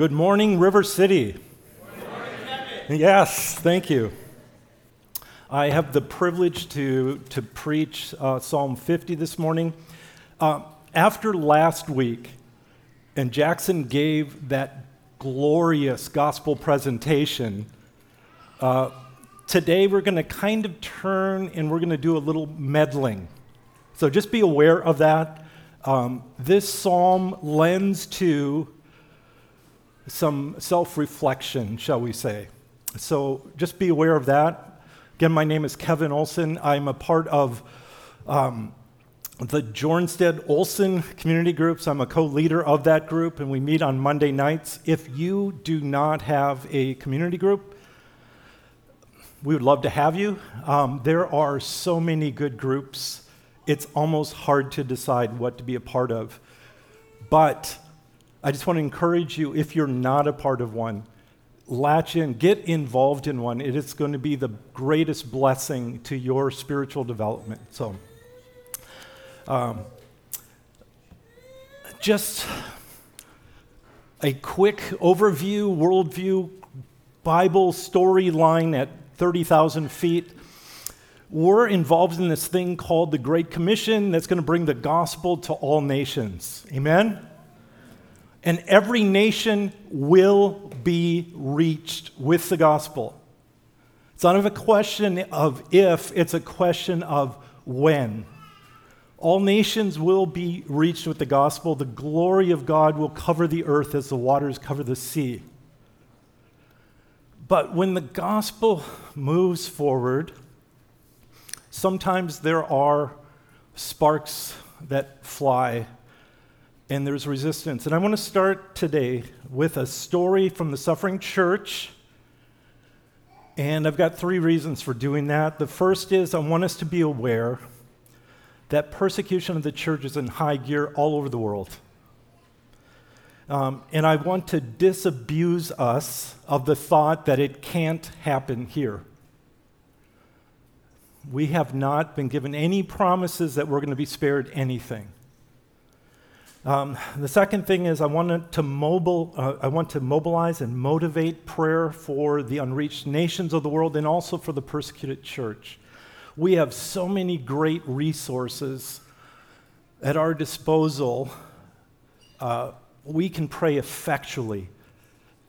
Good morning, River City. Yes, thank you. I have the privilege to, to preach uh, Psalm 50 this morning. Uh, after last week, and Jackson gave that glorious gospel presentation, uh, today we're going to kind of turn and we're going to do a little meddling. So just be aware of that. Um, this psalm lends to some self reflection, shall we say. So just be aware of that. Again, my name is Kevin Olson. I'm a part of um, the Jornstead Olson community groups. I'm a co leader of that group, and we meet on Monday nights. If you do not have a community group, we would love to have you. Um, there are so many good groups, it's almost hard to decide what to be a part of. But I just want to encourage you if you're not a part of one, latch in, get involved in one. It is going to be the greatest blessing to your spiritual development. So, um, just a quick overview, worldview, Bible storyline at 30,000 feet. We're involved in this thing called the Great Commission that's going to bring the gospel to all nations. Amen? And every nation will be reached with the gospel. It's not a question of if, it's a question of when. All nations will be reached with the gospel. The glory of God will cover the earth as the waters cover the sea. But when the gospel moves forward, sometimes there are sparks that fly and there's resistance. And I want to start today with a story from the suffering church. And I've got three reasons for doing that. The first is I want us to be aware that persecution of the church is in high gear all over the world. Um, and I want to disabuse us of the thought that it can't happen here. We have not been given any promises that we're going to be spared anything. Um, the second thing is I want to mobile, uh, I want to mobilize and motivate prayer for the unreached nations of the world and also for the persecuted church. We have so many great resources at our disposal. Uh, we can pray effectually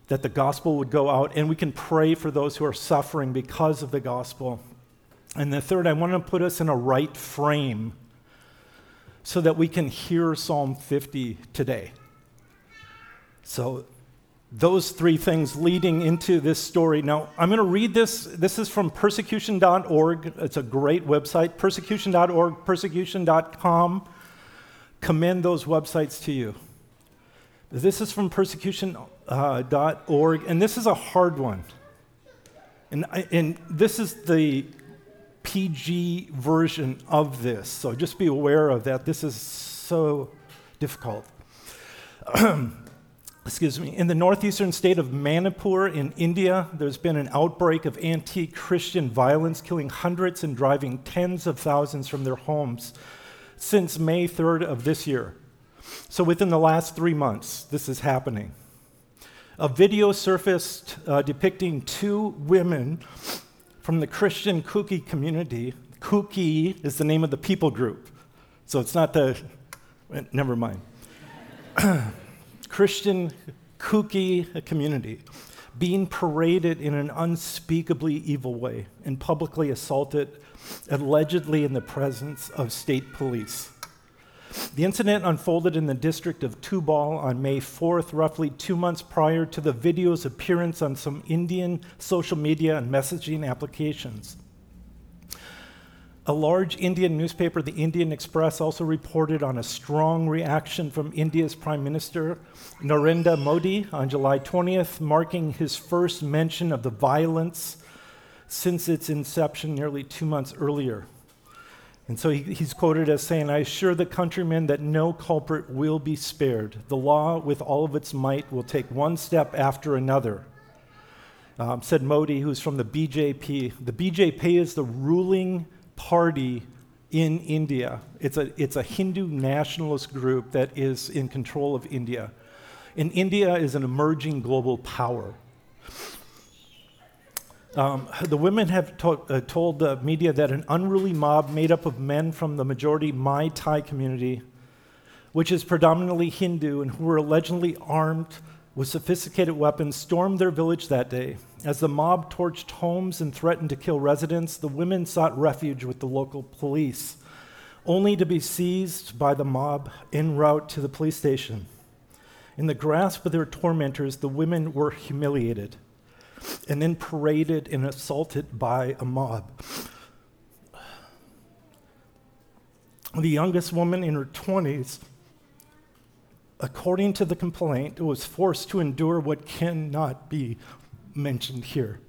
that the gospel would go out, and we can pray for those who are suffering because of the gospel. And the third, I want to put us in a right frame so that we can hear Psalm 50 today. So, those three things leading into this story. Now, I'm going to read this. This is from persecution.org. It's a great website. Persecution.org, persecution.com. Commend those websites to you. This is from persecution.org, uh, and this is a hard one. And, and this is the PG version of this. So just be aware of that. This is so difficult. Excuse me. In the northeastern state of Manipur in India, there's been an outbreak of anti Christian violence, killing hundreds and driving tens of thousands from their homes since May 3rd of this year. So within the last three months, this is happening. A video surfaced uh, depicting two women from the Christian Kuki community. Kuki is the name of the people group. So it's not the, eh, never mind. Christian Kuki community being paraded in an unspeakably evil way and publicly assaulted, allegedly in the presence of state police. The incident unfolded in the district of Thoubal on May 4th, roughly two months prior to the video's appearance on some Indian social media and messaging applications. a large Indian newspaper, the Indian Express, also reported on a strong reaction from India's Prime Minister, Narendra Modi, on July 20th, marking his first mention of the violence since its inception nearly two months earlier. And so he, he's quoted as saying, I assure the countrymen that no culprit will be spared. The law, with all of its might, will take one step after another. Um, said Modi, who's from the BJP. The BJP is the ruling party in India. It's a, it's a Hindu nationalist group that is in control of India. And India is an emerging global power. Um, the women have to- uh, told the media that an unruly mob made up of men from the majority Meitei community, which is predominantly Hindu and who were allegedly armed with sophisticated weapons, stormed their village that day. As the mob torched homes and threatened to kill residents, the women sought refuge with the local police, only to be seized by the mob en route to the police station. In the grasp of their tormentors, the women were humiliated and then paraded and assaulted by a mob. The youngest woman in her 20s, according to the complaint, was forced to endure what cannot be mentioned here.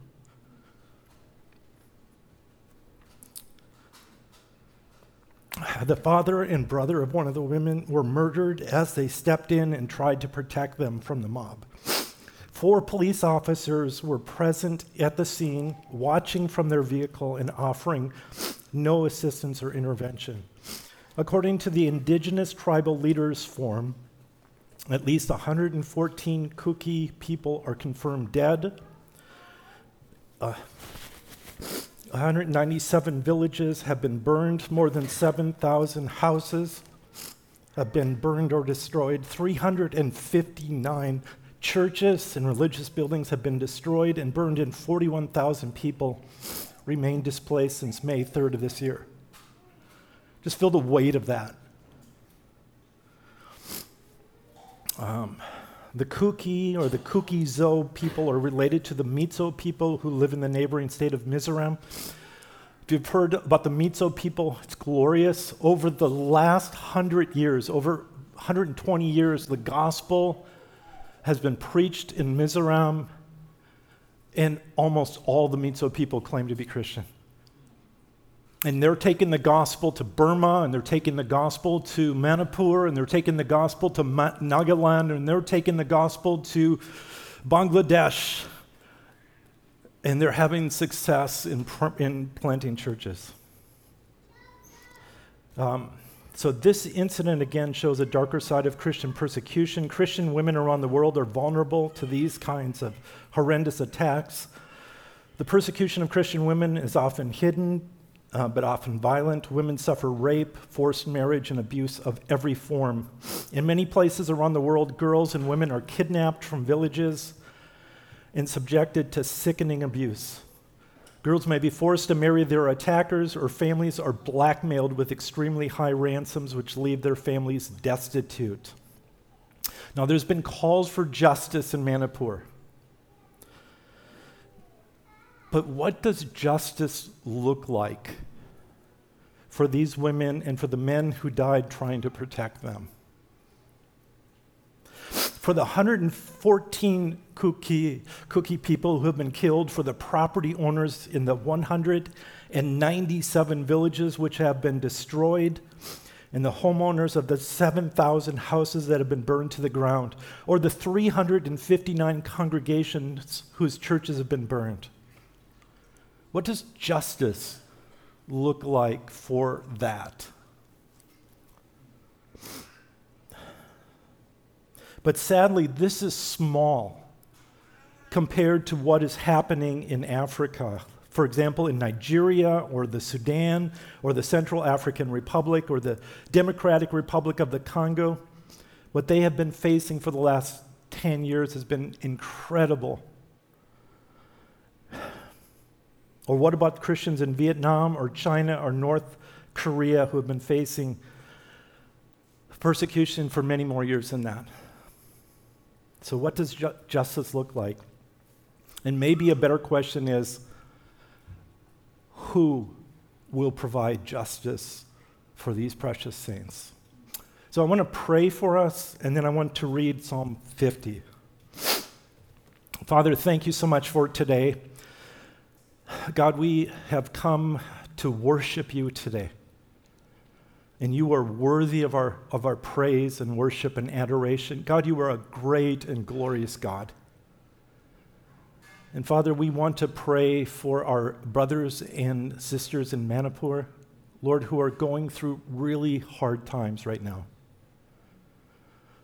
The father and brother of one of the women were murdered as they stepped in and tried to protect them from the mob. Four police officers were present at the scene, watching from their vehicle and offering no assistance or intervention. According to the Indigenous Tribal Leaders Forum, at least 114 Kuki people are confirmed dead. Uh, 197 villages have been burned. More than 7,000 houses have been burned or destroyed. 359 Churches and religious buildings have been destroyed and burned, and 41,000 people remain displaced since May 3rd of this year. Just feel the weight of that. Um, the Kuki or the Kuki Zo people are related to the Mizo people who live in the neighboring state of Mizoram. If you've heard about the Mizo people, it's glorious. Over the last hundred years, over 120 years, the gospel has been preached in Mizoram, and almost all the Mizo people claim to be Christian. And they're taking the gospel to Burma, and they're taking the gospel to Manipur, and they're taking the gospel to Nagaland, and they're taking the gospel to Bangladesh. And they're having success in, in planting churches. Um, so, this incident again shows a darker side of Christian persecution. Christian women around the world are vulnerable to these kinds of horrendous attacks. The persecution of Christian women is often hidden, uh, but often violent. Women suffer rape, forced marriage, and abuse of every form. In many places around the world, girls and women are kidnapped from villages and subjected to sickening abuse. Girls may be forced to marry their attackers, or families are blackmailed with extremely high ransoms, which leave their families destitute. Now, there's been calls for justice in Manipur. But what does justice look like for these women and for the men who died trying to protect them? For the 114 Kuki, Kuki people who have been killed, for the property owners in the 197 villages which have been destroyed, and the homeowners of the 7,000 houses that have been burned to the ground, or the 359 congregations whose churches have been burned. What does justice look like for that? But sadly, this is small compared to what is happening in Africa. For example, in Nigeria or the Sudan or the Central African Republic or the Democratic Republic of the Congo, what they have been facing for the last 10 years has been incredible. Or what about Christians in Vietnam or China or North Korea who have been facing persecution for many more years than that? So, what does ju- justice look like? And maybe a better question is who will provide justice for these precious saints. So I want to pray for us, and then I want to read Psalm 50. Father, thank you so much for today. God, we have come to worship you today. And you are worthy of our, of our praise and worship and adoration. God, you are a great and glorious God. And Father, we want to pray for our brothers and sisters in Manipur, Lord, who are going through really hard times right now.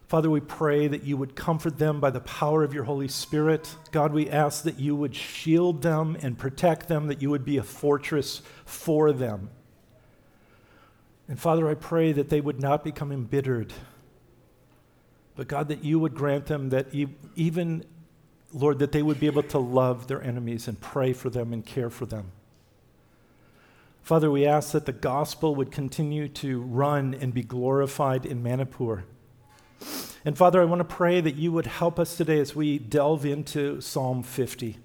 Father, we pray that you would comfort them by the power of your Holy Spirit. God, we ask that you would shield them and protect them, that you would be a fortress for them. And Father, I pray that they would not become embittered, but God, that you would grant them that even Lord, that they would be able to love their enemies and pray for them and care for them. Father, we ask that the gospel would continue to run and be glorified in Manipur. And Father, I want to pray that you would help us today as we delve into Psalm 50.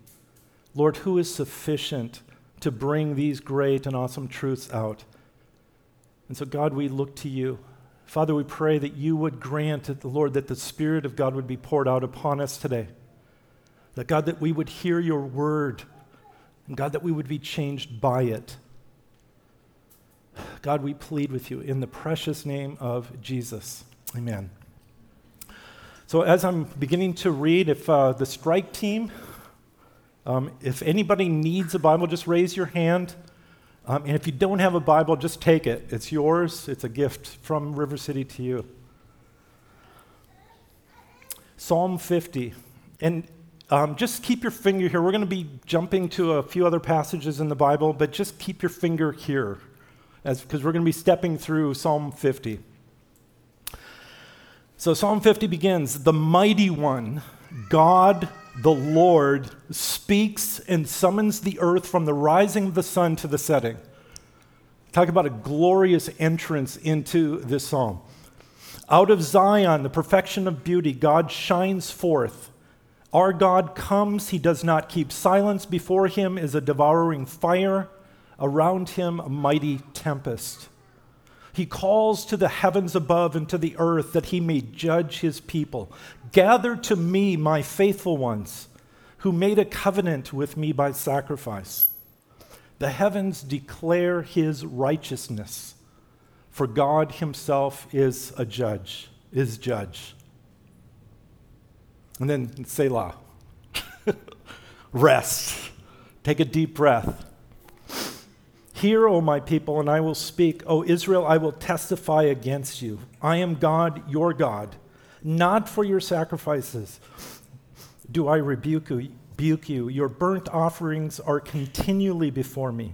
Lord, who is sufficient to bring these great and awesome truths out? And so, God, we look to you. Father, we pray that you would grant, the Lord, that the Spirit of God would be poured out upon us today. That God, that we would hear your word, and God, that we would be changed by it. God, we plead with you in the precious name of Jesus. Amen. So, as I'm beginning to read, if uh, the strike team, um, if anybody needs a Bible, just raise your hand. Um, and if you don't have a Bible, just take it. It's yours, it's a gift from River City to you. Psalm 50. And um, just keep your finger here. We're going to be jumping to a few other passages in the Bible, but just keep your finger here because we're going to be stepping through Psalm 50. So, Psalm 50 begins The mighty one, God the Lord, speaks and summons the earth from the rising of the sun to the setting. Talk about a glorious entrance into this psalm. Out of Zion, the perfection of beauty, God shines forth. Our God comes, he does not keep silence. Before him is a devouring fire, around him a mighty tempest. He calls to the heavens above and to the earth that he may judge his people. Gather to me, my faithful ones, who made a covenant with me by sacrifice. The heavens declare his righteousness, for God himself is a judge, is judge. And then Selah. Rest. Take a deep breath. Hear, O my people, and I will speak. O Israel, I will testify against you. I am God, your God. Not for your sacrifices do I rebuke you. Your burnt offerings are continually before me.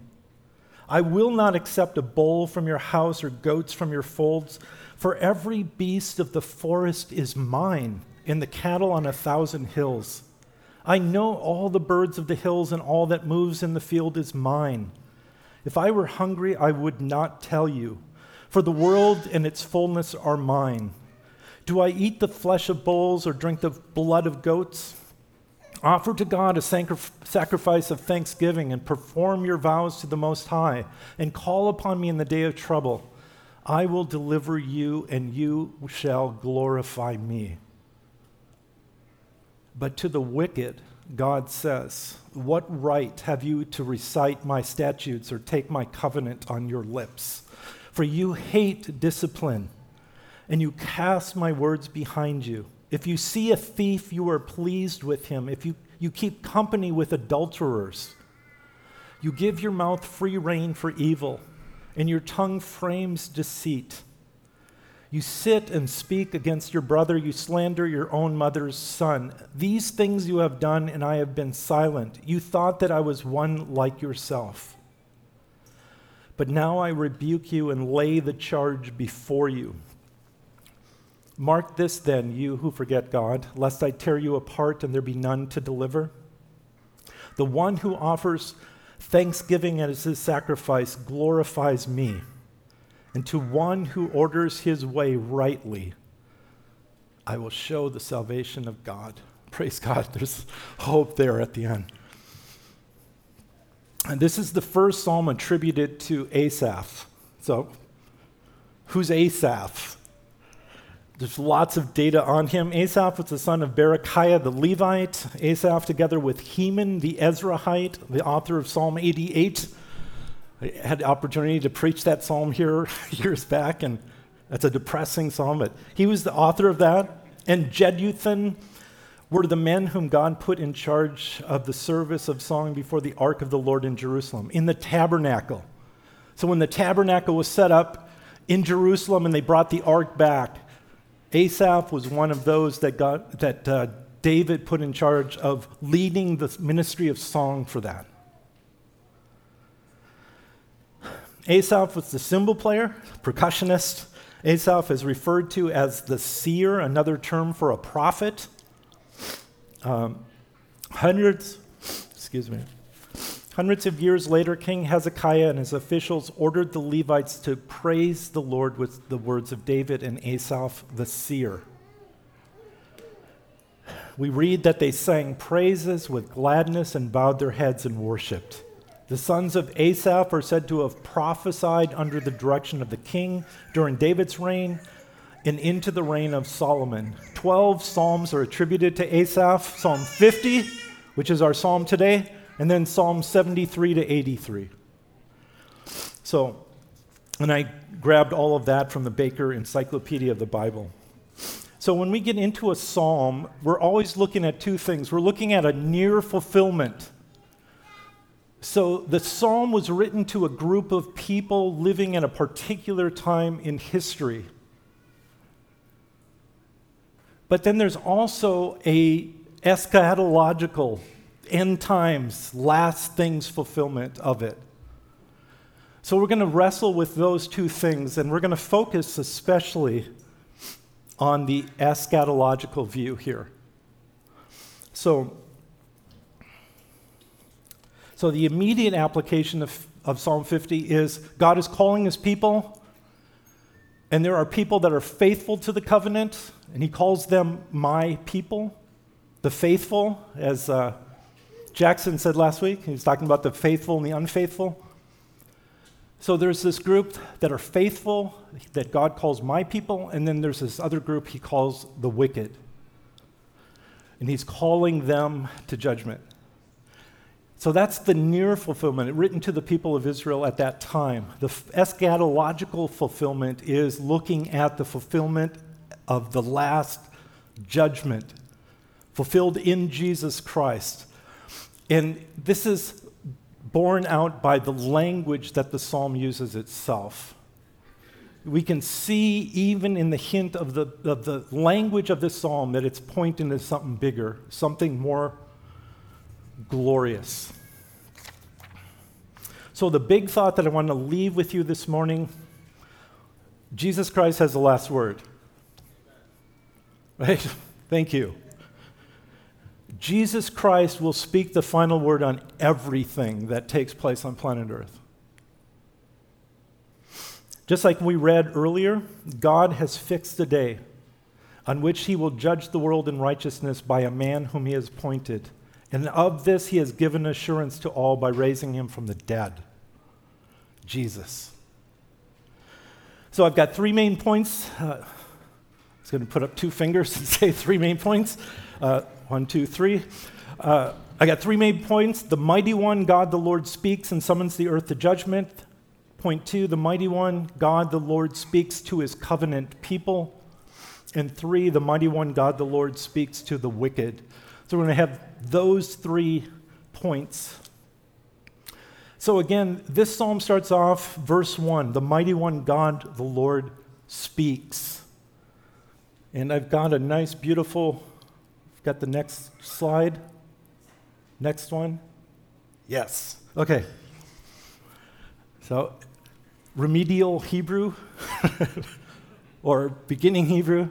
I will not accept a bull from your house or goats from your folds, for every beast of the forest is mine and the cattle on a thousand hills. I know all the birds of the hills, and all that moves in the field is mine. If I were hungry, I would not tell you, for the world and its fullness are mine. Do I eat the flesh of bulls or drink the blood of goats? Offer to God a sacrifice of thanksgiving and perform your vows to the Most High, and call upon me in the day of trouble. I will deliver you, and you shall glorify me. But to the wicked, God says, What right have you to recite my statutes or take my covenant on your lips? For you hate discipline, and you cast my words behind you. If you see a thief, you are pleased with him. If you, you keep company with adulterers, you give your mouth free rein for evil, and your tongue frames deceit. You sit and speak against your brother, you slander your own mother's son. These things you have done, and I have been silent. You thought that I was one like yourself. But now I rebuke you and lay the charge before you. Mark this then, you who forget God, lest I tear you apart and there be none to deliver. The one who offers thanksgiving as his sacrifice glorifies me and to one who orders his way rightly, I will show the salvation of God. Praise God. There's hope there at the end. And this is the first psalm attributed to Asaph. So, who's Asaph? There's lots of data on him. Asaph was the son of Berechiah the Levite. Asaph, together with Heman the Ezraite, the author of Psalm 88. I had the opportunity to preach that psalm here years back, and that's a depressing psalm, but he was the author of that. And Jeduthun were the men whom God put in charge of the service of song before the ark of the Lord in Jerusalem, in the tabernacle. So when the tabernacle was set up in Jerusalem and they brought the ark back, Asaph was one of those that, got, that uh, David put in charge of leading the ministry of song for that. Asaph was the cymbal player, percussionist. Asaph is referred to as the seer, another term for a prophet. Um, hundreds, excuse me, hundreds of years later, King Hezekiah and his officials ordered the Levites to praise the Lord with the words of David and Asaph the seer. We read that they sang praises with gladness and bowed their heads and worshiped. The sons of Asaph are said to have prophesied under the direction of the king during David's reign and into the reign of Solomon. Twelve psalms are attributed to Asaph Psalm 50, which is our psalm today, and then Psalm 73 to 83. So, and I grabbed all of that from the Baker Encyclopedia of the Bible. So, when we get into a psalm, we're always looking at two things. We're looking at a near fulfillment. So, the psalm was written to a group of people living in a particular time in history. But then there's also a eschatological, end times, last things fulfillment of it. So we're going to wrestle with those two things, and we're going to focus especially on the eschatological view here. So, so the immediate application of, of Psalm 50 is God is calling his people, and there are people that are faithful to the covenant, and he calls them my people, the faithful, as uh, Jackson said last week. He was talking about the faithful and the unfaithful. So there's this group that are faithful, that God calls my people, and then there's this other group he calls the wicked. And he's calling them to judgment. So that's the near fulfillment written to the people of Israel at that time. The eschatological fulfillment is looking at the fulfillment of the last judgment fulfilled in Jesus Christ. And this is borne out by the language that the psalm uses itself. We can see, even in the hint of the, of the language of this psalm, that it's pointing to something bigger, something more glorious. So, the big thought that I want to leave with you this morning Jesus Christ has the last word. Right? Thank you. Jesus Christ will speak the final word on everything that takes place on planet Earth. Just like we read earlier, God has fixed a day on which he will judge the world in righteousness by a man whom he has appointed. And of this he has given assurance to all by raising him from the dead Jesus. So I've got three main points. Uh, I was going to put up two fingers and say three main points. Uh, one, two, three. Uh, I got three main points. The mighty one, God the Lord, speaks and summons the earth to judgment. Point two, the mighty one, God the Lord, speaks to his covenant people. And three, the mighty one, God the Lord, speaks to the wicked. So we're going to have those three points. So again, this psalm starts off, verse one the mighty one, God the Lord, speaks. And I've got a nice, beautiful I've Got the next slide? Next one? Yes. Okay. So, remedial Hebrew or beginning Hebrew.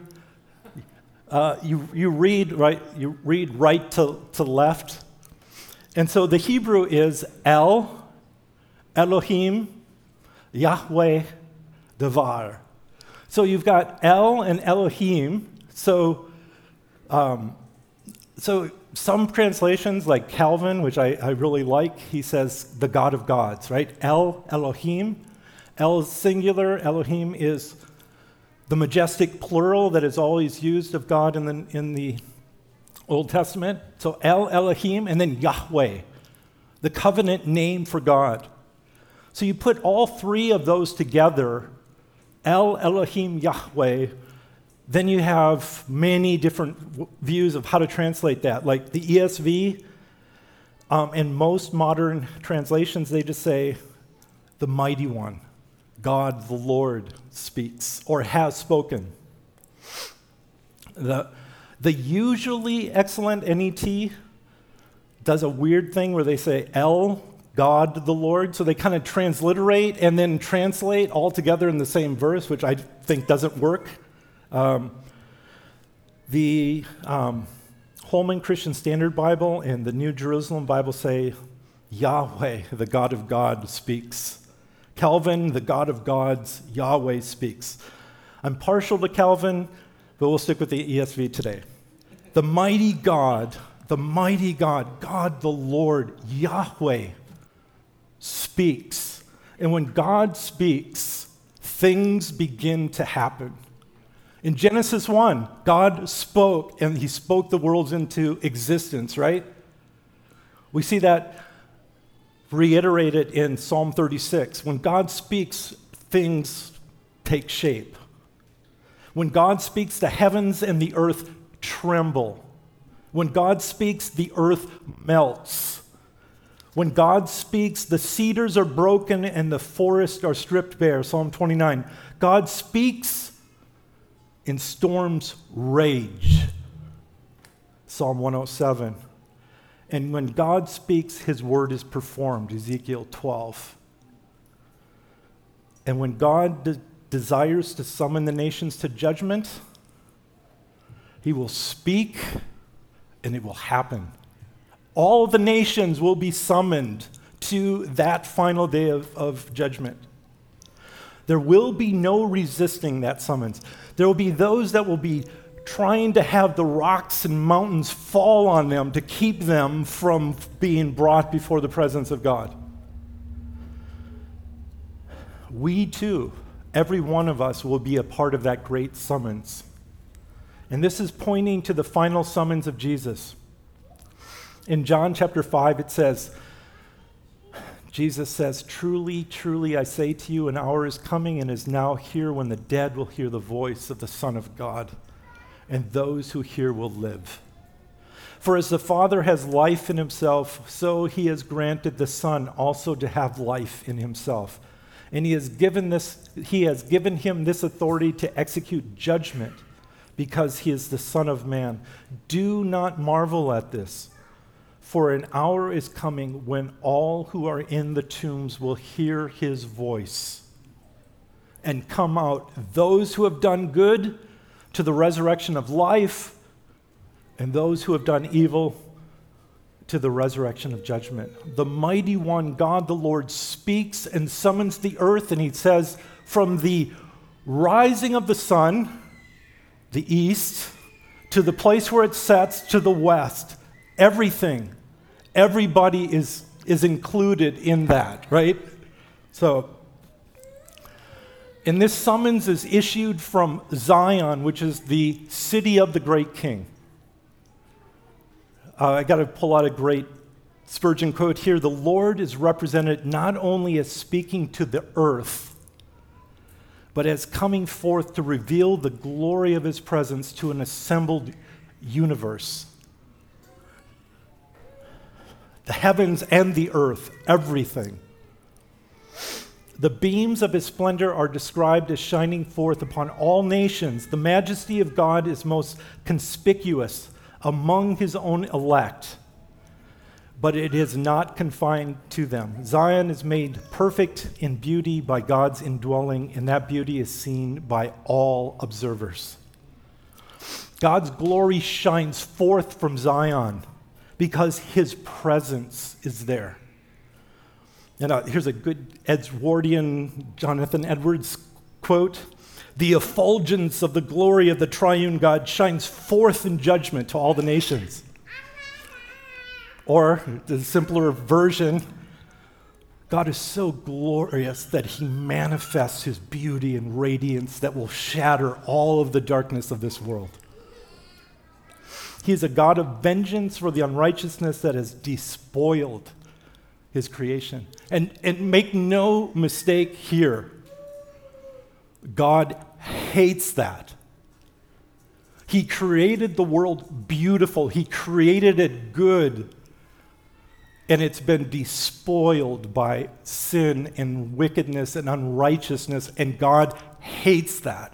Uh, you, you read right you read right to, to left and so the hebrew is el elohim yahweh devar so you've got el and elohim so um, so some translations, like Calvin, which I, I really like, he says the God of gods, right? El Elohim. El is singular, Elohim is the majestic plural that is always used of God in the, in the Old Testament. So El Elohim, and then Yahweh, the covenant name for God. So you put all three of those together El Elohim Yahweh then you have many different w- views of how to translate that. Like the ESV, um, in most modern translations, they just say, the mighty one, God the Lord speaks or has spoken. The, the usually excellent NET does a weird thing where they say El, God the Lord. So they kind of transliterate and then translate all together in the same verse, which I think doesn't work. Um, the um, Holman Christian Standard Bible and the New Jerusalem Bible say, Yahweh, the God of God, speaks. Calvin, the God of gods, Yahweh speaks. I'm partial to Calvin, but we'll stick with the ESV today. The mighty God, the mighty God, God the Lord, Yahweh, speaks. And when God speaks, things begin to happen. In Genesis 1, God spoke and he spoke the worlds into existence, right? We see that reiterated in Psalm 36. When God speaks, things take shape. When God speaks, the heavens and the earth tremble. When God speaks, the earth melts. When God speaks, the cedars are broken and the forests are stripped bare. Psalm 29. God speaks in storms rage. Psalm 107. And when God speaks, his word is performed. Ezekiel 12. And when God de- desires to summon the nations to judgment, he will speak and it will happen. All the nations will be summoned to that final day of, of judgment. There will be no resisting that summons. There will be those that will be trying to have the rocks and mountains fall on them to keep them from being brought before the presence of God. We too, every one of us, will be a part of that great summons. And this is pointing to the final summons of Jesus. In John chapter 5, it says, Jesus says, Truly, truly, I say to you, an hour is coming and is now here when the dead will hear the voice of the Son of God, and those who hear will live. For as the Father has life in himself, so he has granted the Son also to have life in himself. And he has given, this, he has given him this authority to execute judgment because he is the Son of Man. Do not marvel at this. For an hour is coming when all who are in the tombs will hear his voice and come out, those who have done good to the resurrection of life, and those who have done evil to the resurrection of judgment. The mighty one, God the Lord, speaks and summons the earth, and he says, From the rising of the sun, the east, to the place where it sets, to the west, everything everybody is, is included in that, right? So, and this summons is issued from Zion, which is the city of the great king. Uh, I got to pull out a great Spurgeon quote here. The Lord is represented not only as speaking to the earth, but as coming forth to reveal the glory of his presence to an assembled universe the heavens and the earth, everything. The beams of his splendor are described as shining forth upon all nations. The majesty of God is most conspicuous among his own elect, but it is not confined to them. Zion is made perfect in beauty by God's indwelling, and that beauty is seen by all observers. God's glory shines forth from Zion because his presence is there. And uh, here's a good Edwardian Jonathan Edwards quote The effulgence of the glory of the triune God shines forth in judgment to all the nations. Or the simpler version, God is so glorious that he manifests his beauty and radiance that will shatter all of the darkness of this world. He is a God of vengeance for the unrighteousness that has despoiled his creation. And, and make no mistake here, God hates that. He created the world beautiful, He created it good, and it's been despoiled by sin and wickedness and unrighteousness, and God hates that.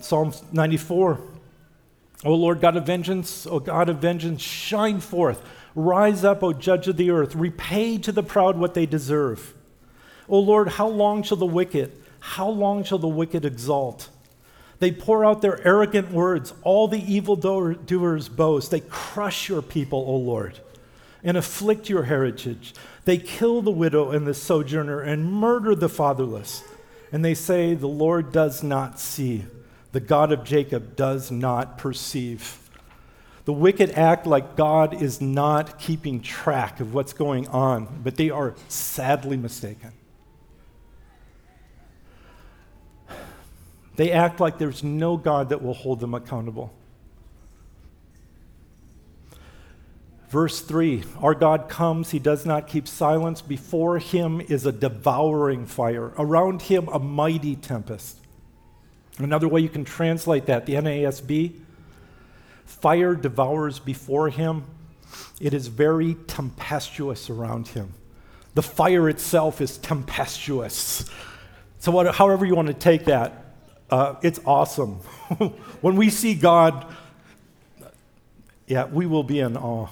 Psalm 94. O Lord God of vengeance, O God of vengeance, shine forth. Rise up, O judge of the earth. Repay to the proud what they deserve. O Lord, how long shall the wicked, how long shall the wicked exalt? They pour out their arrogant words. All the evildoers boast. They crush your people, O Lord, and afflict your heritage. They kill the widow and the sojourner and murder the fatherless. And they say, The Lord does not see the God of Jacob does not perceive. The wicked act like God is not keeping track of what's going on, but they are sadly mistaken. They act like there's no God that will hold them accountable. Verse 3 Our God comes, he does not keep silence. Before him is a devouring fire, around him a mighty tempest. Another way you can translate that, the NASB, fire devours before him. It is very tempestuous around him. The fire itself is tempestuous. So, what, however you want to take that, uh, it's awesome. when we see God, yeah, we will be in awe.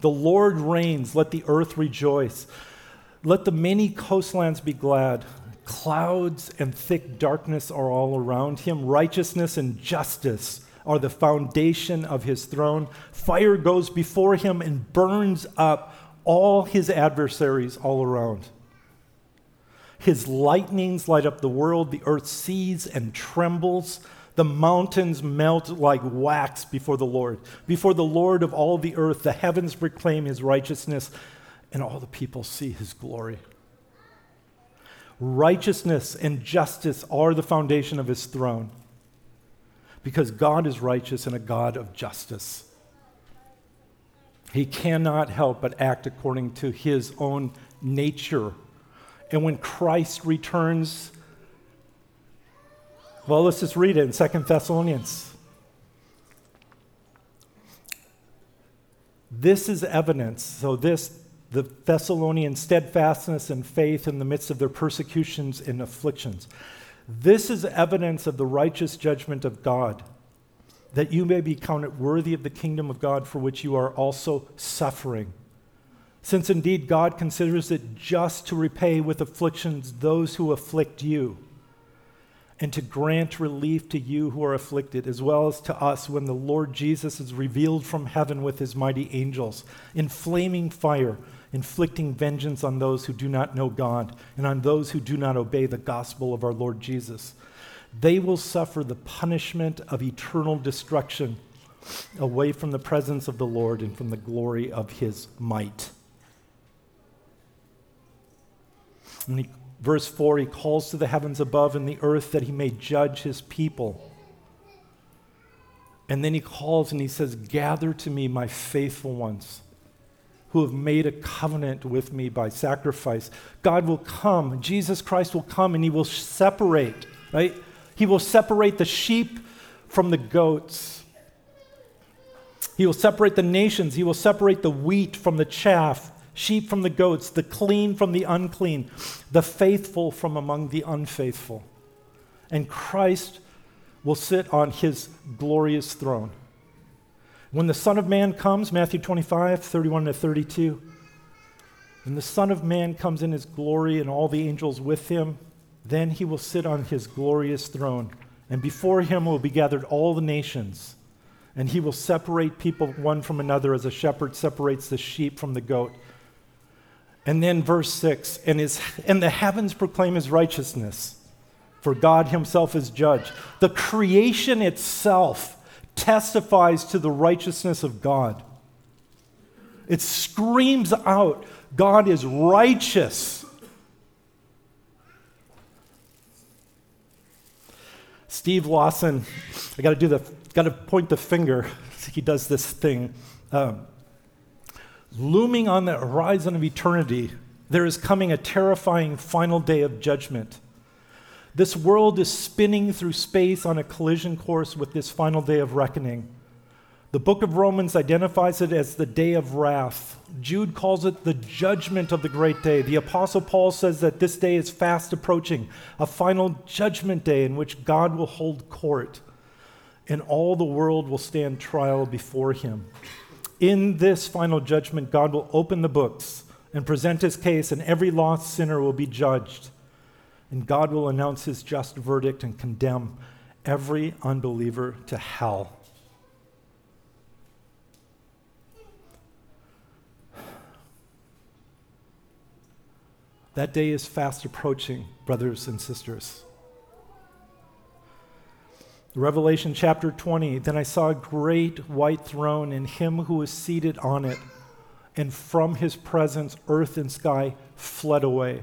The Lord reigns, let the earth rejoice. Let the many coastlands be glad. Clouds and thick darkness are all around him. Righteousness and justice are the foundation of his throne. Fire goes before him and burns up all his adversaries all around. His lightnings light up the world. The earth sees and trembles. The mountains melt like wax before the Lord. Before the Lord of all the earth, the heavens proclaim his righteousness, and all the people see his glory. Righteousness and justice are the foundation of his throne because God is righteous and a God of justice. He cannot help but act according to his own nature. And when Christ returns, well, let's just read it in Second Thessalonians. This is evidence. So, this the Thessalonian steadfastness and faith in the midst of their persecutions and afflictions. This is evidence of the righteous judgment of God, that you may be counted worthy of the kingdom of God for which you are also suffering. Since indeed God considers it just to repay with afflictions those who afflict you and to grant relief to you who are afflicted, as well as to us when the Lord Jesus is revealed from heaven with his mighty angels in flaming fire inflicting vengeance on those who do not know God and on those who do not obey the gospel of our Lord Jesus. They will suffer the punishment of eternal destruction away from the presence of the Lord and from the glory of his might. He, verse 4 he calls to the heavens above and the earth that he may judge his people. And then he calls and he says, Gather to me, my faithful ones who have made a covenant with me by sacrifice. God will come, Jesus Christ will come, and he will separate, right? He will separate the sheep from the goats. He will separate the nations. He will separate the wheat from the chaff, sheep from the goats, the clean from the unclean, the faithful from among the unfaithful. And Christ will sit on his glorious throne. When the Son of Man comes, Matthew 25, 31 to 32, when the Son of Man comes in his glory and all the angels with him, then he will sit on his glorious throne, and before him will be gathered all the nations. And he will separate people one from another as a shepherd separates the sheep from the goat. And then verse 6 and, his, and the heavens proclaim his righteousness, for God himself is judge. The creation itself testifies to the righteousness of God. It screams out, God is righteous. Steve Lawson, I got to do the, got to point the finger. He does this thing. Um, looming on the horizon of eternity, there is coming a terrifying final day of judgment. This world is spinning through space on a collision course with this final day of reckoning. The book of Romans identifies it as the day of wrath. Jude calls it the judgment of the great day. The Apostle Paul says that this day is fast approaching, a final judgment day in which God will hold court and all the world will stand trial before him. In this final judgment, God will open the books and present his case, and every lost sinner will be judged. And God will announce his just verdict and condemn every unbeliever to hell. That day is fast approaching, brothers and sisters. Revelation chapter 20 Then I saw a great white throne and him who was seated on it, and from his presence earth and sky fled away,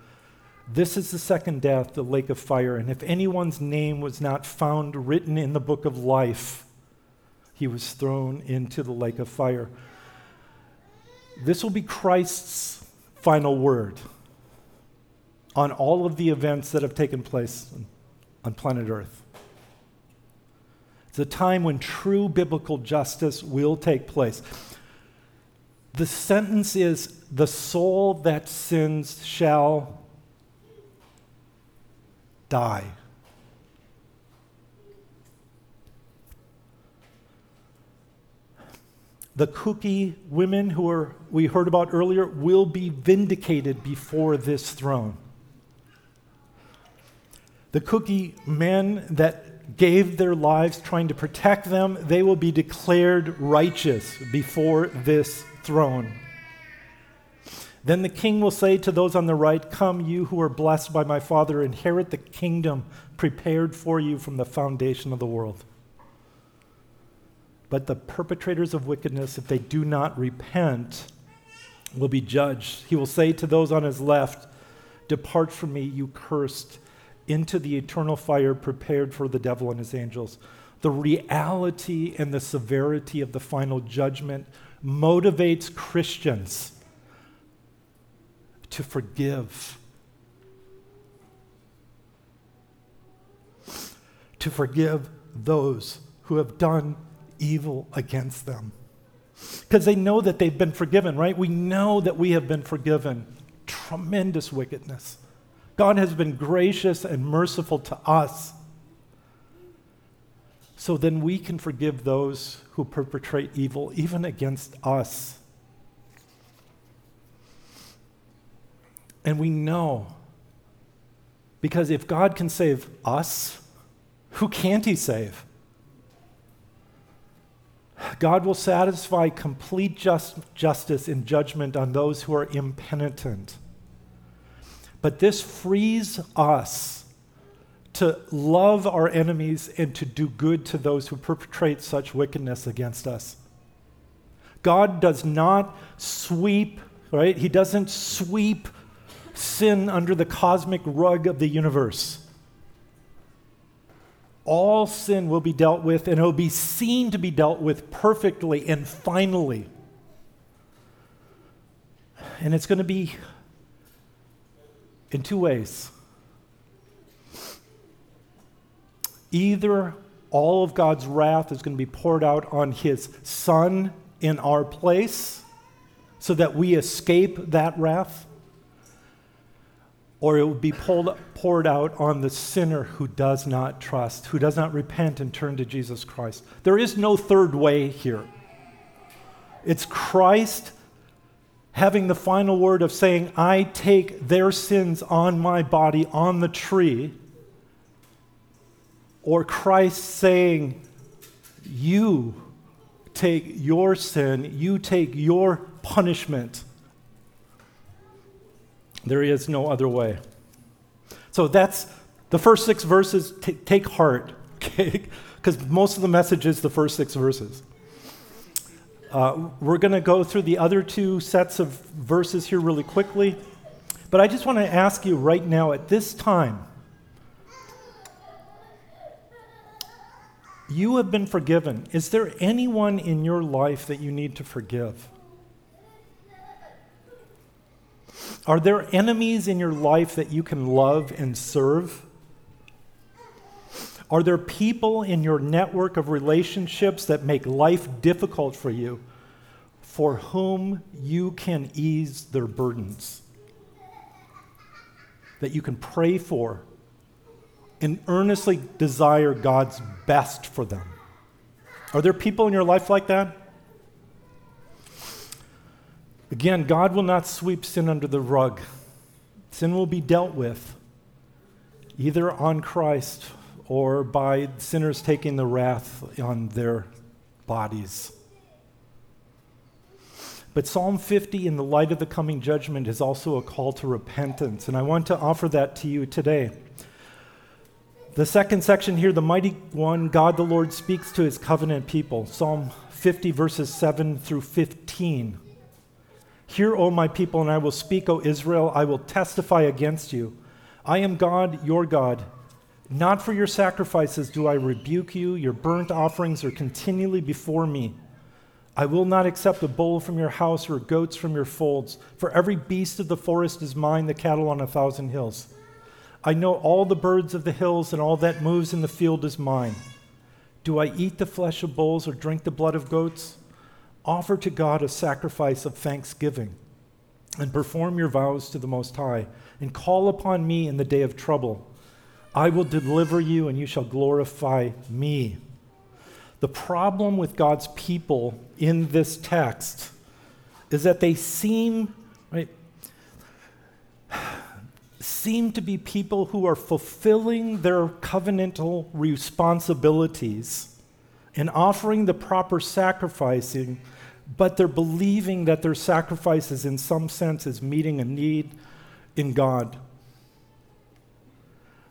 This is the second death, the lake of fire. And if anyone's name was not found written in the book of life, he was thrown into the lake of fire. This will be Christ's final word on all of the events that have taken place on planet Earth. It's a time when true biblical justice will take place. The sentence is the soul that sins shall die. The Kuki women who are, we heard about earlier will be vindicated before this throne. The Kuki men that gave their lives trying to protect them, they will be declared righteous before this throne. Then the king will say to those on the right, Come, you who are blessed by my Father, inherit the kingdom prepared for you from the foundation of the world. But the perpetrators of wickedness, if they do not repent, will be judged. He will say to those on his left, Depart from me, you cursed, into the eternal fire prepared for the devil and his angels. The reality and the severity of the final judgment motivates Christians to forgive. To forgive those who have done evil against them. Because they know that they've been forgiven, right? We know that we have been forgiven. Tremendous wickedness. God has been gracious and merciful to us. So then we can forgive those who perpetrate evil, even against us. And we know, because if God can save us, who can't He save? God will satisfy complete just, justice in judgment on those who are impenitent. But this frees us to love our enemies and to do good to those who perpetrate such wickedness against us. God does not sweep, right? He doesn't sweep sin under the cosmic rug of the universe all sin will be dealt with and it will be seen to be dealt with perfectly and finally. And it's going to be in two ways. Either all of God's wrath is going to be poured out on his son in our place so that we escape that wrath, or it will be pulled, poured out on the sinner who does not trust, who does not repent and turn to Jesus Christ. There is no third way here. It's Christ having the final word of saying, I take their sins on my body on the tree, or Christ saying, You take your sin, you take your punishment. There is no other way. So that's the first six verses. T- take heart, okay? Because most of the message is the first six verses. Uh, we're going to go through the other two sets of verses here really quickly. But I just want to ask you right now, at this time, you have been forgiven. Is there anyone in your life that you need to forgive? Are there enemies in your life that you can love and serve? Are there people in your network of relationships that make life difficult for you, for whom you can ease their burdens? That you can pray for and earnestly desire God's best for them? Are there people in your life like that? Again, God will not sweep sin under the rug. Sin will be dealt with either on Christ or by sinners taking the wrath on their bodies. But Psalm 50, in the light of the coming judgment, is also a call to repentance, and I want to offer that to you today. The second section here, the mighty one, God the Lord speaks to his covenant people. Psalm 50, verses 7 through 15. Hear, O my people, and I will speak, O Israel, I will testify against you. I am God, your God. Not for your sacrifices do I rebuke you, your burnt offerings are continually before me. I will not accept a bull from your house or goats from your folds, for every beast of the forest is mine, the cattle on a thousand hills. I know all the birds of the hills, and all that moves in the field is mine. Do I eat the flesh of bulls or drink the blood of goats? Offer to God a sacrifice of thanksgiving, and perform your vows to the Most High, and call upon me in the day of trouble. I will deliver you, and you shall glorify me. The problem with God's people in this text is that they seem, right, seem to be people who are fulfilling their covenantal responsibilities and offering the proper sacrificing, but they're believing that their sacrifices, in some sense, is meeting a need in God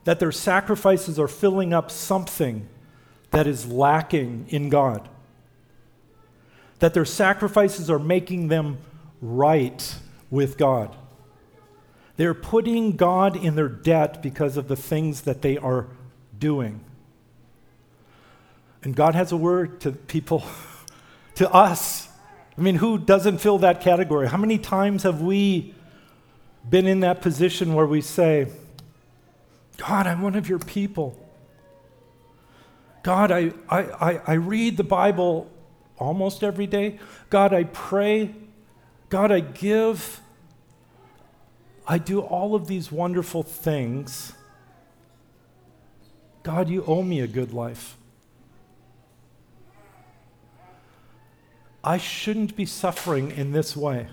that their sacrifices are filling up something that is lacking in God. That their sacrifices are making them right with God. They're putting God in their debt because of the things that they are doing. And God has a word to people, to us. I mean, who doesn't fill that category? How many times have we been in that position where we say, God, I'm one of your people. God, I, I, I, read the Bible almost every day. God, I pray. God, I give. I do all of these wonderful things. God, you owe me a good life. I shouldn't be suffering in this way.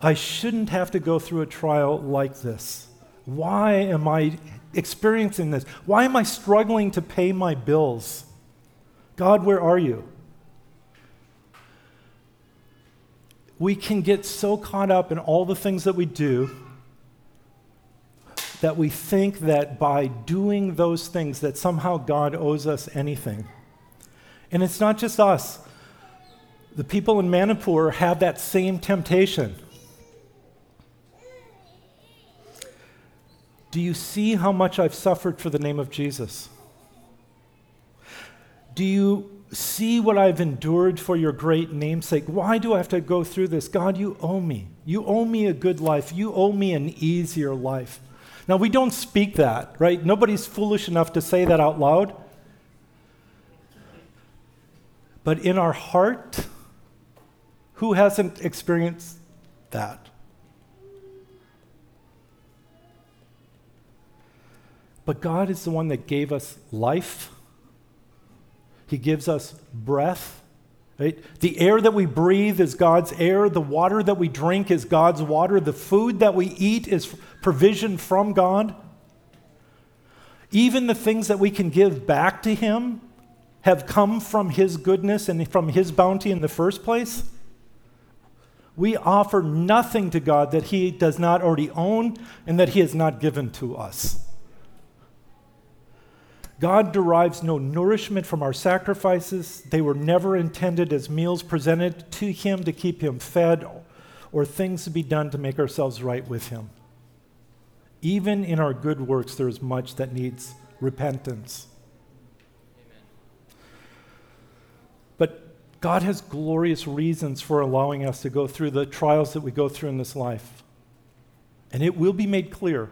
I shouldn't have to go through a trial like this. Why am I experiencing this? Why am I struggling to pay my bills? God, where are you? We can get so caught up in all the things that we do that we think that by doing those things that somehow God owes us anything. And it's not just us. The people in Manipur have that same temptation. Do you see how much I've suffered for the name of Jesus? Do you see what I've endured for your great namesake? Why do I have to go through this? God, you owe me. You owe me a good life. You owe me an easier life. Now, we don't speak that, right? Nobody's foolish enough to say that out loud. But in our heart, who hasn't experienced that? But God is the one that gave us life. He gives us breath. Right? The air that we breathe is God's air. The water that we drink is God's water. The food that we eat is provision from God. Even the things that we can give back to Him have come from His goodness and from His bounty in the first place. We offer nothing to God that He does not already own and that He has not given to us. God derives no nourishment from our sacrifices. They were never intended as meals presented to Him to keep Him fed or things to be done to make ourselves right with Him. Even in our good works, there is much that needs repentance. Amen. But God has glorious reasons for allowing us to go through the trials that we go through in this life. And it will be made clear.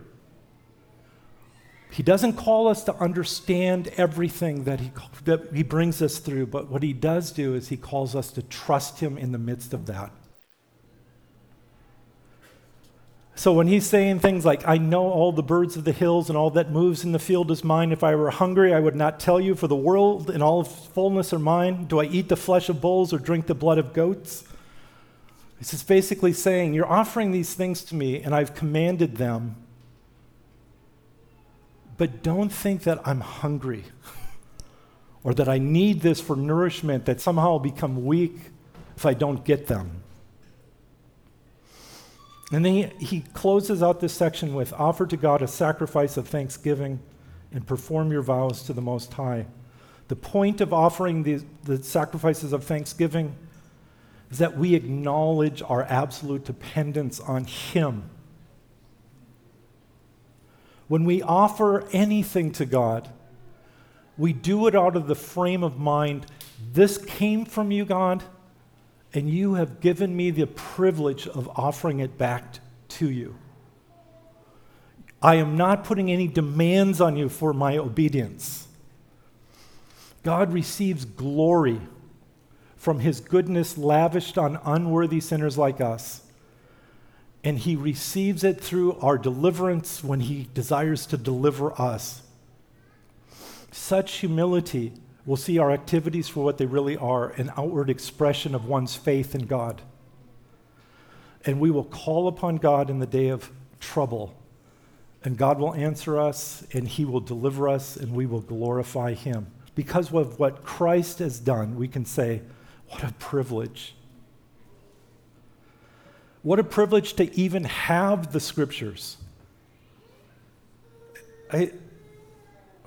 He doesn't call us to understand everything that he, that he brings us through, but what he does do is he calls us to trust him in the midst of that. So when he's saying things like, I know all the birds of the hills and all that moves in the field is mine. If I were hungry, I would not tell you, for the world and all fullness are mine. Do I eat the flesh of bulls or drink the blood of goats? This is basically saying, You're offering these things to me, and I've commanded them. But don't think that I'm hungry or that I need this for nourishment, that somehow I'll become weak if I don't get them. And then he, he closes out this section with offer to God a sacrifice of thanksgiving and perform your vows to the Most High. The point of offering the, the sacrifices of thanksgiving is that we acknowledge our absolute dependence on Him. When we offer anything to God, we do it out of the frame of mind this came from you, God and you have given me the privilege of offering it back to you. I am not putting any demands on you for my obedience. God receives glory from his goodness lavished on unworthy sinners like us. And he receives it through our deliverance when he desires to deliver us. Such humility will see our activities for what they really are an outward expression of one's faith in God. And we will call upon God in the day of trouble. And God will answer us, and He will deliver us, and we will glorify Him. Because of what Christ has done, we can say, What a privilege. What a privilege to even have the scriptures. I,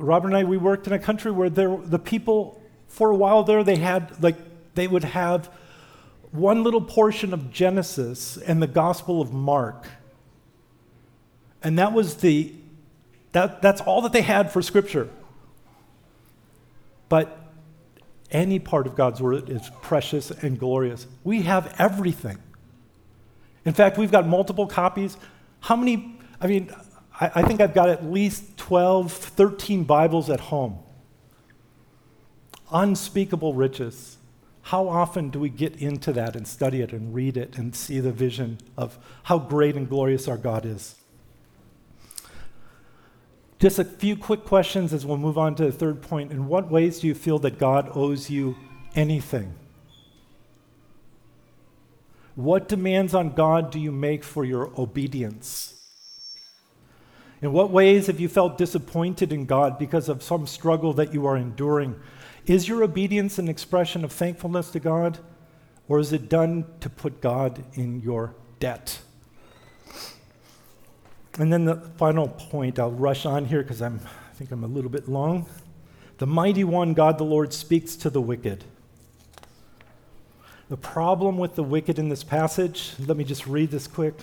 Robert and I, we worked in a country where there, the people, for a while there, they had, like, they would have one little portion of Genesis and the Gospel of Mark. And that was the, that, that's all that they had for Scripture. But any part of God's Word is precious and glorious. We have everything. In fact, we've got multiple copies. How many, I mean, I, I think I've got at least 12, 13 Bibles at home. Unspeakable riches. How often do we get into that and study it and read it and see the vision of how great and glorious our God is? Just a few quick questions as we'll move on to the third point. In what ways do you feel that God owes you anything? What demands on God do you make for your obedience? In what ways have you felt disappointed in God because of some struggle that you are enduring? Is your obedience an expression of thankfulness to God, or is it done to put God in your debt? And then the final point, I'll rush on here because I think I'm a little bit long. The mighty one, God the Lord, speaks to the wicked. The problem with the wicked in this passage, let me just read this quick.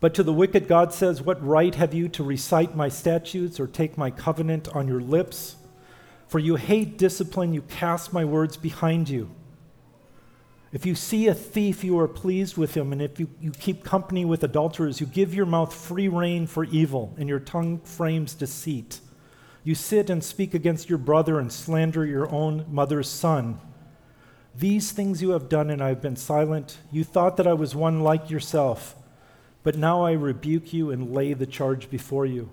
But to the wicked, God says, What right have you to recite my statutes or take my covenant on your lips? For you hate discipline, you cast my words behind you. If you see a thief, you are pleased with him, and if you, you keep company with adulterers, you give your mouth free rein for evil, and your tongue frames deceit. You sit and speak against your brother and slander your own mother's son. These things you have done, and I have been silent. You thought that I was one like yourself. But now I rebuke you and lay the charge before you.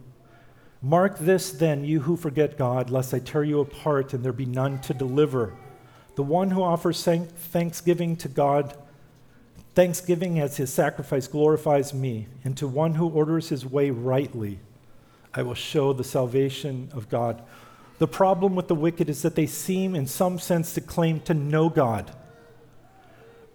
Mark this then, you who forget God, lest I tear you apart and there be none to deliver. The one who offers thanksgiving to God, thanksgiving as his sacrifice glorifies me, and to one who orders his way rightly, I will show the salvation of God. The problem with the wicked is that they seem, in some sense, to claim to know God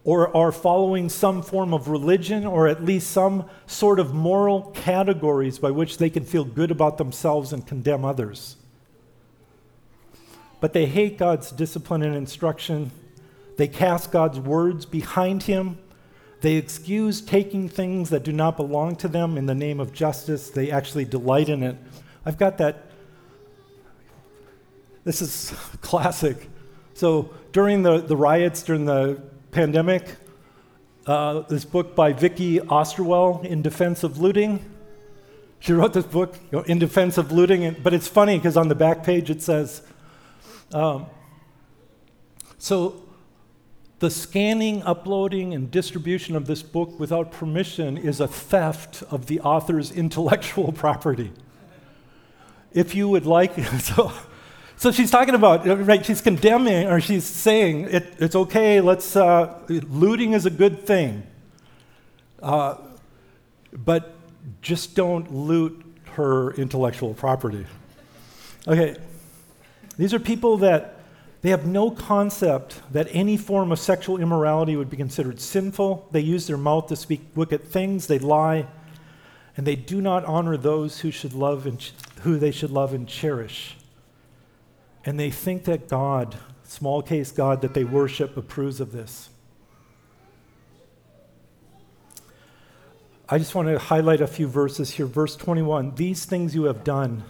or are following some form of religion or at least some sort of moral categories by which they can feel good about themselves and condemn others. But they hate God's discipline and instruction. They cast God's words behind him. They excuse taking things that do not belong to them in the name of justice. They actually delight in it. I've got that. This is classic. So during the, the riots, during the pandemic. Uh, this book by Vicky Osterweil, In Defense of Looting. She wrote this book, you know, In Defense of Looting, but it's funny because on the back page it says, um, so the scanning, uploading, and distribution of this book without permission is a theft of the author's intellectual property. If you would like, so so she's talking about, right, she's condemning, or she's saying it, it's okay, let's, uh, looting is a good thing. Uh, but just don't loot her intellectual property. Okay, these are people that they have no concept that any form of sexual immorality would be considered sinful. They use their mouth to speak wicked things, they lie, and they do not honor those who should love and ch- who they should love and cherish. And they think that God, small case God that they worship, approves of this. I just want to highlight a few verses here. Verse 21 These things you have done,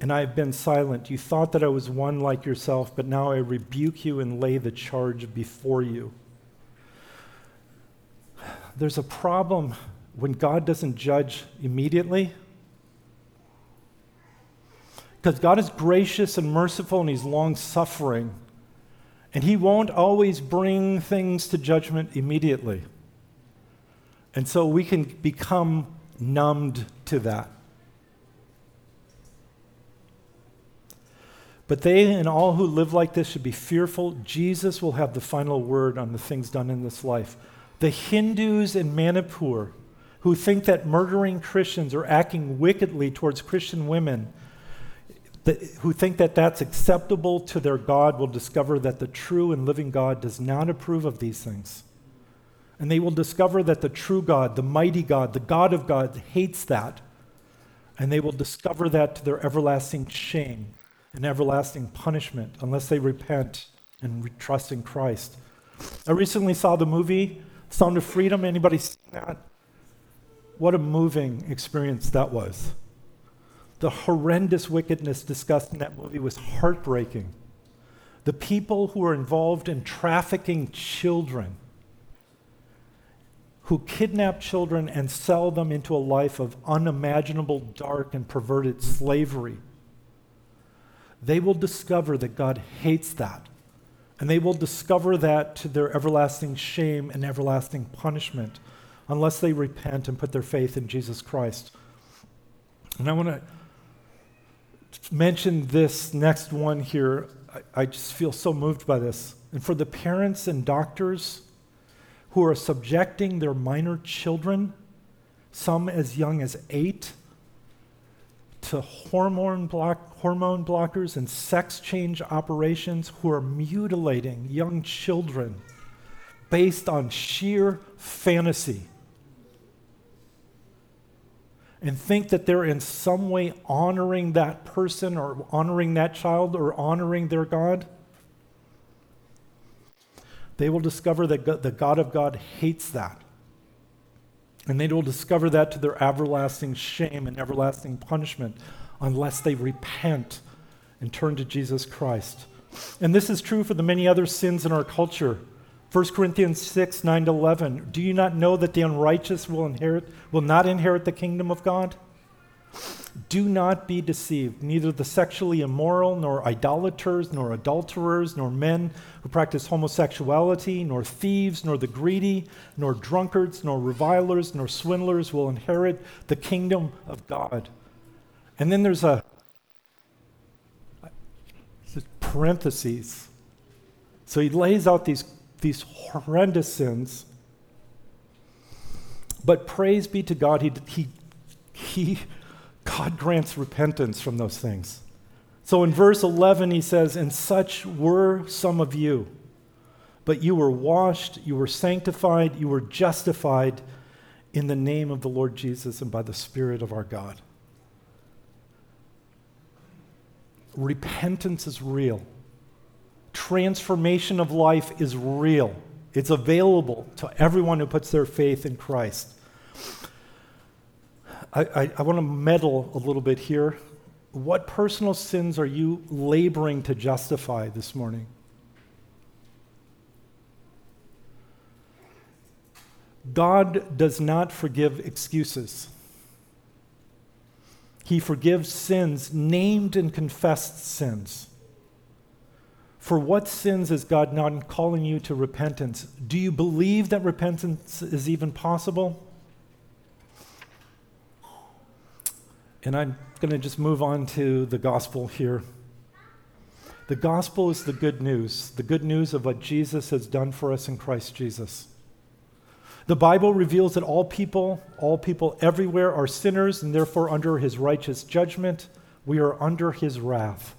and I have been silent. You thought that I was one like yourself, but now I rebuke you and lay the charge before you. There's a problem when God doesn't judge immediately because God is gracious and merciful and He's long suffering. And He won't always bring things to judgment immediately. And so we can become numbed to that. But they and all who live like this should be fearful. Jesus will have the final word on the things done in this life. The Hindus in Manipur who think that murdering Christians or acting wickedly towards Christian women that, who think that that's acceptable to their God will discover that the true and living God does not approve of these things. And they will discover that the true God, the mighty God, the God of God, hates that. And they will discover that to their everlasting shame and everlasting punishment unless they repent and trust in Christ. I recently saw the movie Sound of Freedom. Anybody seen that? What a moving experience that was. The horrendous wickedness discussed in that movie was heartbreaking. The people who are involved in trafficking children, who kidnap children and sell them into a life of unimaginable, dark, and perverted slavery, they will discover that God hates that. And they will discover that to their everlasting shame and everlasting punishment unless they repent and put their faith in Jesus Christ. And I want to mention this next one here. I, I just feel so moved by this. And for the parents and doctors who are subjecting their minor children, some as young as eight, to hormone, block, hormone blockers and sex change operations, who are mutilating young children based on sheer fantasy and think that they're in some way honoring that person or honoring that child or honoring their God, they will discover that the God of God hates that. And they will discover that to their everlasting shame and everlasting punishment unless they repent and turn to Jesus Christ. And this is true for the many other sins in our culture. 1 Corinthians 6, 9 to 11. Do you not know that the unrighteous will inherit, will not inherit the kingdom of God? Do not be deceived. Neither the sexually immoral, nor idolaters, nor adulterers, nor men who practice homosexuality, nor thieves, nor the greedy, nor drunkards, nor revilers, nor swindlers will inherit the kingdom of God. And then there's a parentheses. So he lays out these, these horrendous sins. But praise be to God, he, he, he, God grants repentance from those things. So in verse 11, he says, And such were some of you, but you were washed, you were sanctified, you were justified in the name of the Lord Jesus and by the Spirit of our God. Repentance is real. Transformation of life is real. It's available to everyone who puts their faith in Christ. I, I, I want to meddle a little bit here. What personal sins are you laboring to justify this morning? God does not forgive excuses. He forgives sins, named and confessed sins. For what sins is God not calling you to repentance? Do you believe that repentance is even possible? And I'm going to just move on to the gospel here. The gospel is the good news, the good news of what Jesus has done for us in Christ Jesus. The Bible reveals that all people, all people everywhere are sinners and therefore under his righteous judgment. We are under his wrath.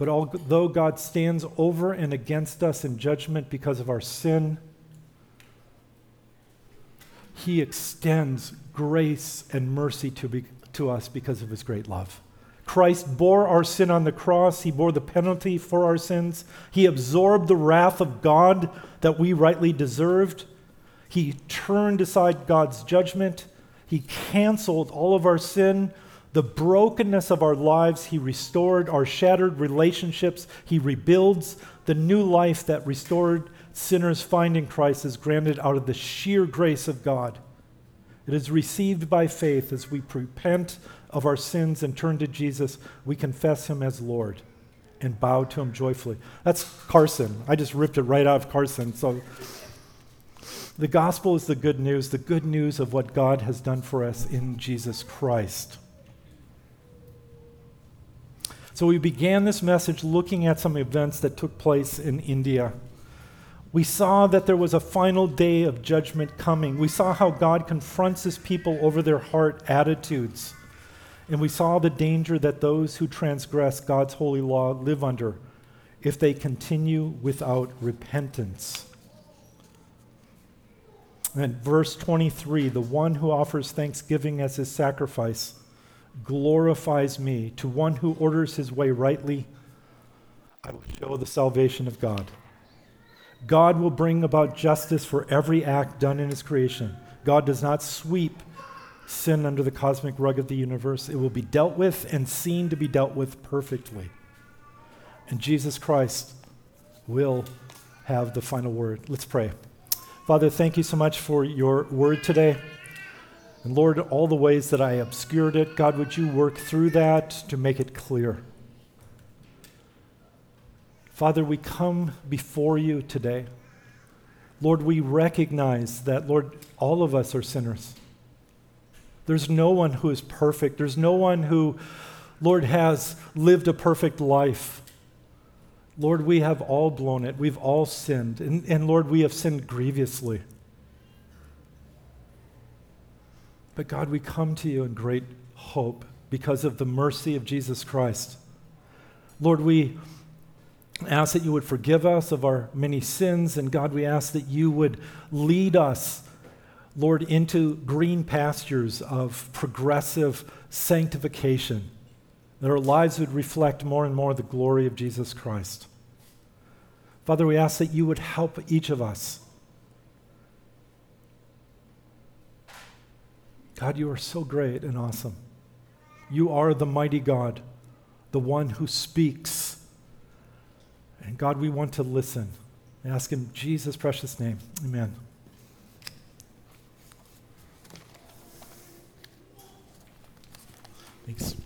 But although God stands over and against us in judgment because of our sin, he extends grace and mercy to, be, to us because of his great love. Christ bore our sin on the cross. He bore the penalty for our sins. He absorbed the wrath of God that we rightly deserved. He turned aside God's judgment. He canceled all of our sin, the brokenness of our lives. He restored our shattered relationships. He rebuilds the new life that restored sinners finding Christ is granted out of the sheer grace of God. It is received by faith as we repent of our sins and turn to Jesus. We confess him as Lord and bow to him joyfully. That's Carson. I just ripped it right out of Carson. So the gospel is the good news, the good news of what God has done for us in Jesus Christ. So we began this message looking at some events that took place in India. We saw that there was a final day of judgment coming. We saw how God confronts his people over their heart attitudes. And we saw the danger that those who transgress God's holy law live under if they continue without repentance. And verse 23 the one who offers thanksgiving as his sacrifice glorifies me. To one who orders his way rightly, I will show the salvation of God. God will bring about justice for every act done in his creation. God does not sweep sin under the cosmic rug of the universe. It will be dealt with and seen to be dealt with perfectly. And Jesus Christ will have the final word. Let's pray. Father, thank you so much for your word today. And Lord, all the ways that I obscured it, God, would you work through that to make it clear? Father, we come before you today. Lord, we recognize that, Lord, all of us are sinners. There's no one who is perfect. There's no one who, Lord, has lived a perfect life. Lord, we have all blown it. We've all sinned. And, and Lord, we have sinned grievously. But God, we come to you in great hope because of the mercy of Jesus Christ. Lord, we ask that you would forgive us of our many sins. And God, we ask that you would lead us, Lord, into green pastures of progressive sanctification, that our lives would reflect more and more the glory of Jesus Christ. Father, we ask that you would help each of us. God, you are so great and awesome. You are the mighty God, the one who speaks. And God, we want to listen. Ask in Jesus' precious name. Amen. Thanks.